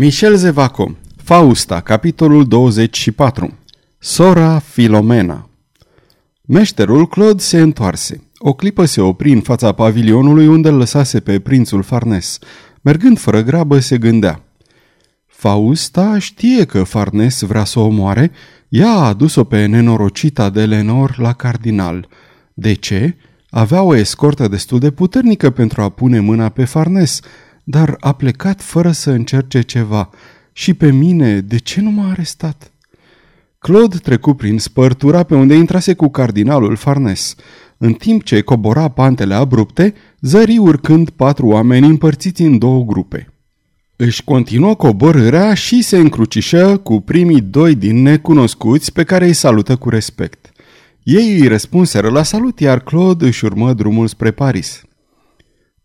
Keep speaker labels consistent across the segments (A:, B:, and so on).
A: Michel Zevaco Fausta, capitolul 24 Sora Filomena Meșterul Claude se întoarse. O clipă se opri în fața pavilionului unde îl lăsase pe prințul Farnes. Mergând fără grabă, se gândea. Fausta știe că Farnes vrea să o omoare, ea a adus-o pe nenorocita de Lenor la cardinal. De ce? Avea o escortă destul de puternică pentru a pune mâna pe Farnes, dar a plecat fără să încerce ceva. Și pe mine, de ce nu m-a arestat? Claude trecu prin spărtura pe unde intrase cu cardinalul Farnes. În timp ce cobora pantele abrupte, zări urcând patru oameni împărțiți în două grupe. Își continuă coborârea și se încrucișă cu primii doi din necunoscuți pe care îi salută cu respect. Ei îi răspunseră la salut, iar Claude își urmă drumul spre Paris.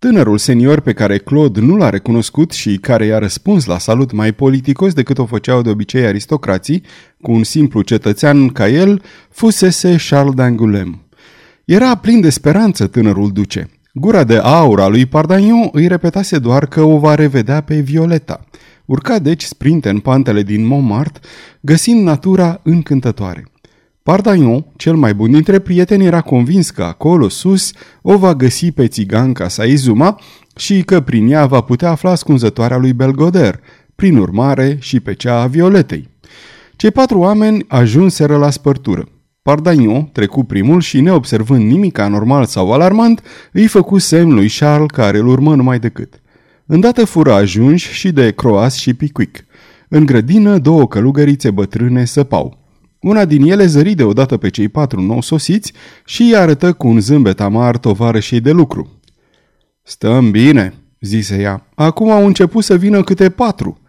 A: Tânărul senior pe care Claude nu l-a recunoscut și care i-a răspuns la salut mai politicos decât o făceau de obicei aristocrații, cu un simplu cetățean ca el, fusese Charles d'Angoulême. Era plin de speranță tânărul duce. Gura de aur a lui Pardagnon îi repetase doar că o va revedea pe Violeta. Urca deci sprinte în pantele din Montmartre, găsind natura încântătoare. Pardagnon, cel mai bun dintre prieteni, era convins că acolo, sus, o va găsi pe țiganca sa Izuma și că prin ea va putea afla ascunzătoarea lui Belgoder, prin urmare și pe cea a Violetei. Cei patru oameni ajunseră la spărtură. Pardagnon trecu primul și, neobservând nimic anormal sau alarmant, îi făcu semn lui Charles care îl urmă numai decât. Îndată fură ajunși și de Croas și Picuic. În grădină, două călugărițe bătrâne săpau. Una din ele zări deodată pe cei patru nou sosiți și îi arătă cu un zâmbet amar tovarășei de lucru. Stăm bine, zise ea. Acum au început să vină câte patru.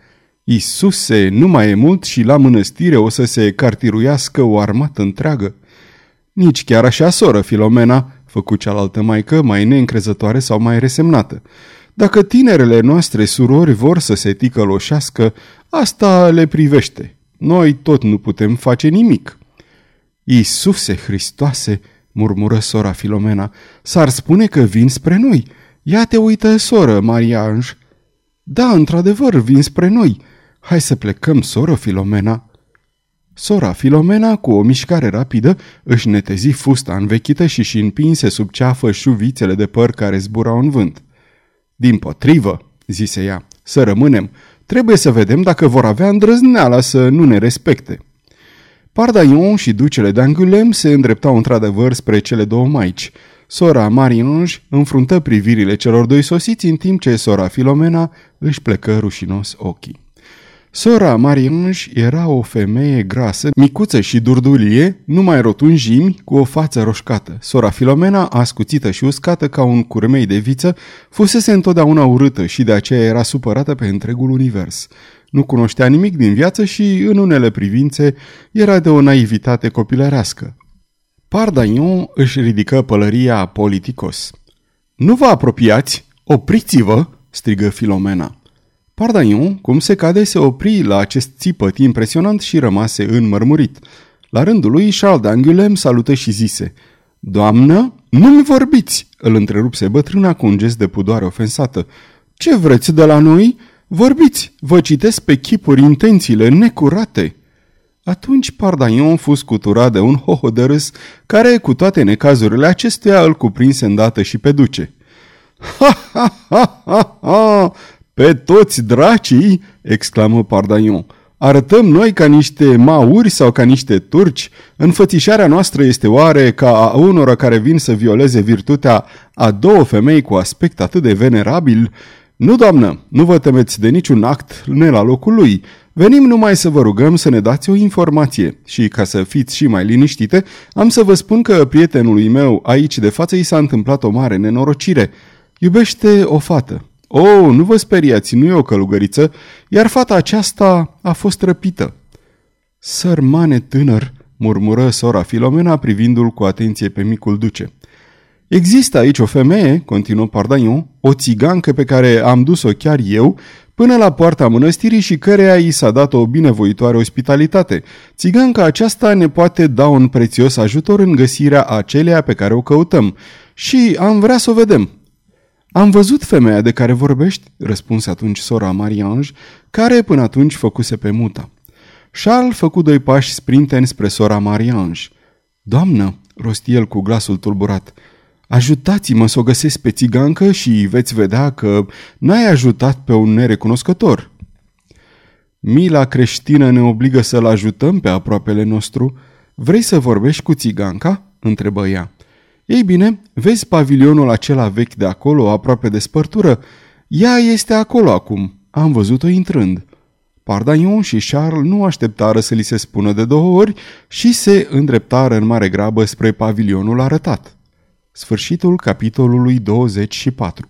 A: Isuse, nu mai e mult și la mănăstire o să se cartiruiască o armată întreagă. Nici chiar așa, soră, Filomena, făcu cealaltă maică, mai neîncrezătoare sau mai resemnată. Dacă tinerele noastre surori vor să se ticăloșească, asta le privește. Noi tot nu putem face nimic. Iisuse Hristoase, murmură sora Filomena, s-ar spune că vin spre noi. Ia te uită, soră, Maria Anj. Da, într-adevăr, vin spre noi. Hai să plecăm, soră Filomena. Sora Filomena, cu o mișcare rapidă, își netezi fusta învechită și și împinse sub ceafă șuvițele de păr care zburau în vânt. Din potrivă, zise ea, să rămânem, Trebuie să vedem dacă vor avea îndrăzneala să nu ne respecte. Pardaion și ducele d'Angulem se îndreptau într-adevăr spre cele două maici. Sora Marinoj înfruntă privirile celor doi sosiți în timp ce sora Filomena își plecă rușinos ochii. Sora Marianj era o femeie grasă, micuță și durdulie, numai rotunjimi, cu o față roșcată. Sora Filomena, ascuțită și uscată ca un curmei de viță, fusese întotdeauna urâtă și de aceea era supărată pe întregul univers. Nu cunoștea nimic din viață și, în unele privințe, era de o naivitate copilărească. Pardagnon își ridică pălăria politicos. Nu vă apropiați! Opriți-vă!" strigă Filomena. Pardaion, cum se cade, se opri la acest țipăt impresionant și rămase înmărmurit. La rândul lui, Charles d'Angulem salută și zise Doamnă, nu-mi vorbiți!" îl întrerupse bătrâna cu un gest de pudoare ofensată. Ce vreți de la noi? Vorbiți! Vă citesc pe chipuri intențiile necurate!" Atunci Pardaion fus scuturat de un hoho de râs, care, cu toate necazurile acestuia, îl cuprinse îndată și pe duce. Ha, ha, ha, ha, ha! Pe toți dracii!" exclamă Pardaion. Arătăm noi ca niște mauri sau ca niște turci? Înfățișarea noastră este oare ca a unora care vin să violeze virtutea a două femei cu aspect atât de venerabil? Nu, doamnă, nu vă temeți de niciun act ne la locul lui. Venim numai să vă rugăm să ne dați o informație și, ca să fiți și mai liniștite, am să vă spun că prietenului meu aici de față i s-a întâmplat o mare nenorocire. Iubește o fată, Oh, nu vă speriați, nu e o călugăriță, iar fata aceasta a fost răpită. Sărmane tânăr, murmură sora Filomena privindu-l cu atenție pe micul duce. Există aici o femeie, continuă Pardaion, o țigancă pe care am dus-o chiar eu, până la poarta mănăstirii și căreia i s-a dat o binevoitoare ospitalitate. Țiganca aceasta ne poate da un prețios ajutor în găsirea aceleia pe care o căutăm și am vrea să o vedem. Am văzut femeia de care vorbești, răspunse atunci sora Mariange, care până atunci făcuse pe muta. Charles făcu doi pași sprinteni spre sora Mariange. Doamnă, rosti el cu glasul tulburat, ajutați-mă să o găsesc pe țigancă și veți vedea că n-ai ajutat pe un nerecunoscător. Mila creștină ne obligă să-l ajutăm pe aproapele nostru. Vrei să vorbești cu țiganca? întrebă ea. Ei bine, vezi pavilionul acela vechi de acolo, aproape de spărtură? Ea este acolo acum. Am văzut-o intrând. Pardaion și Charles nu așteptară să li se spună de două ori și se îndreptară în mare grabă spre pavilionul arătat. Sfârșitul capitolului 24